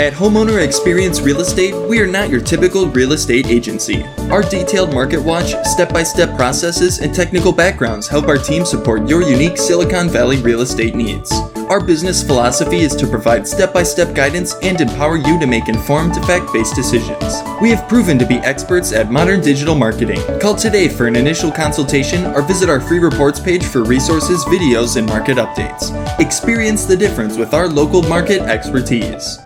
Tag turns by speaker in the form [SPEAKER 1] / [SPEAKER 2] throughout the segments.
[SPEAKER 1] At Homeowner Experience Real Estate, we are not your typical real estate agency. Our detailed market watch, step by step processes, and technical backgrounds help our team support your unique Silicon Valley real estate needs. Our business philosophy is to provide step by step guidance and empower you to make informed, fact based decisions. We have proven to be experts at modern digital marketing. Call today for an initial consultation or visit our free reports page for resources, videos, and market updates. Experience the difference with our local market expertise.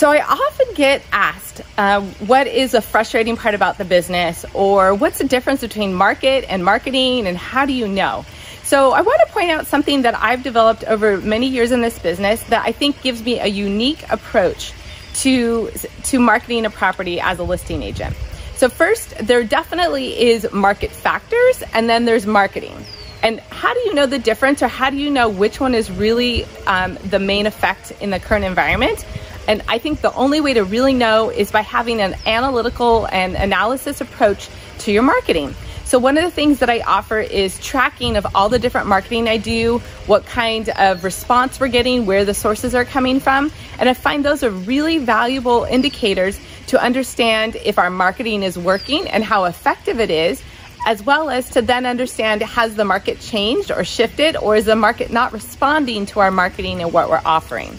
[SPEAKER 2] So I often get asked, uh, what is a frustrating part about the business, or what's the difference between market and marketing, and how do you know? So I want to point out something that I've developed over many years in this business that I think gives me a unique approach to to marketing a property as a listing agent. So first, there definitely is market factors, and then there's marketing. And how do you know the difference, or how do you know which one is really um, the main effect in the current environment? And I think the only way to really know is by having an analytical and analysis approach to your marketing. So, one of the things that I offer is tracking of all the different marketing I do, what kind of response we're getting, where the sources are coming from. And I find those are really valuable indicators to understand if our marketing is working and how effective it is, as well as to then understand has the market changed or shifted, or is the market not responding to our marketing and what we're offering.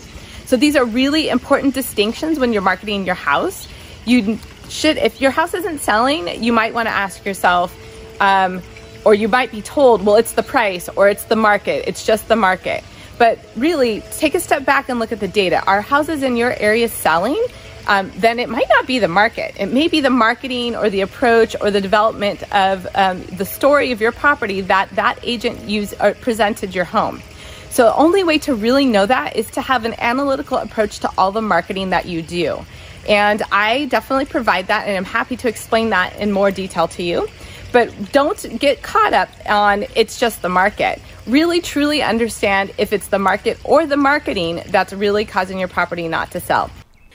[SPEAKER 2] So these are really important distinctions when you're marketing your house. You should, if your house isn't selling, you might want to ask yourself, um, or you might be told, well, it's the price or it's the market, it's just the market. But really, take a step back and look at the data. Are houses in your area selling? Um, then it might not be the market. It may be the marketing or the approach or the development of um, the story of your property that that agent used or presented your home. So the only way to really know that is to have an analytical approach to all the marketing that you do. And I definitely provide that and I'm happy to explain that in more detail to you. But don't get caught up on it's just the market. Really truly understand if it's the market or the marketing that's really causing your property not to sell.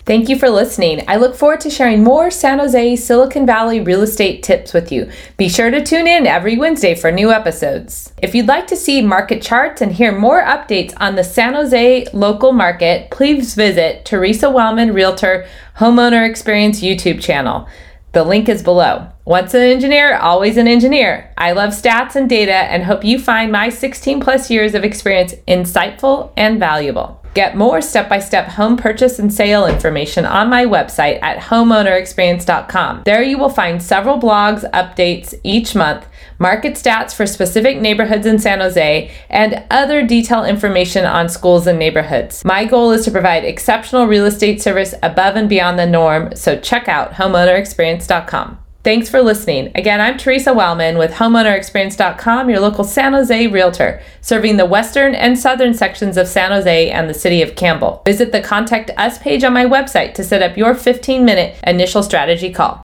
[SPEAKER 3] Thank you for listening. I look forward to sharing more San Jose, Silicon Valley real estate tips with you. Be sure to tune in every Wednesday for new episodes. If you'd like to see market charts and hear more updates on the San Jose local market, please visit Theresa Wellman Realtor Homeowner Experience YouTube channel. The link is below. Once an engineer, always an engineer. I love stats and data and hope you find my 16 plus years of experience insightful and valuable. Get more step by step home purchase and sale information on my website at homeownerexperience.com. There you will find several blogs, updates each month, market stats for specific neighborhoods in San Jose, and other detailed information on schools and neighborhoods. My goal is to provide exceptional real estate service above and beyond the norm, so check out homeownerexperience.com. Thanks for listening. Again, I'm Theresa Wellman with HomeownerExperience.com, your local San Jose realtor, serving the western and southern sections of San Jose and the city of Campbell. Visit the Contact Us page on my website to set up your 15 minute initial strategy call.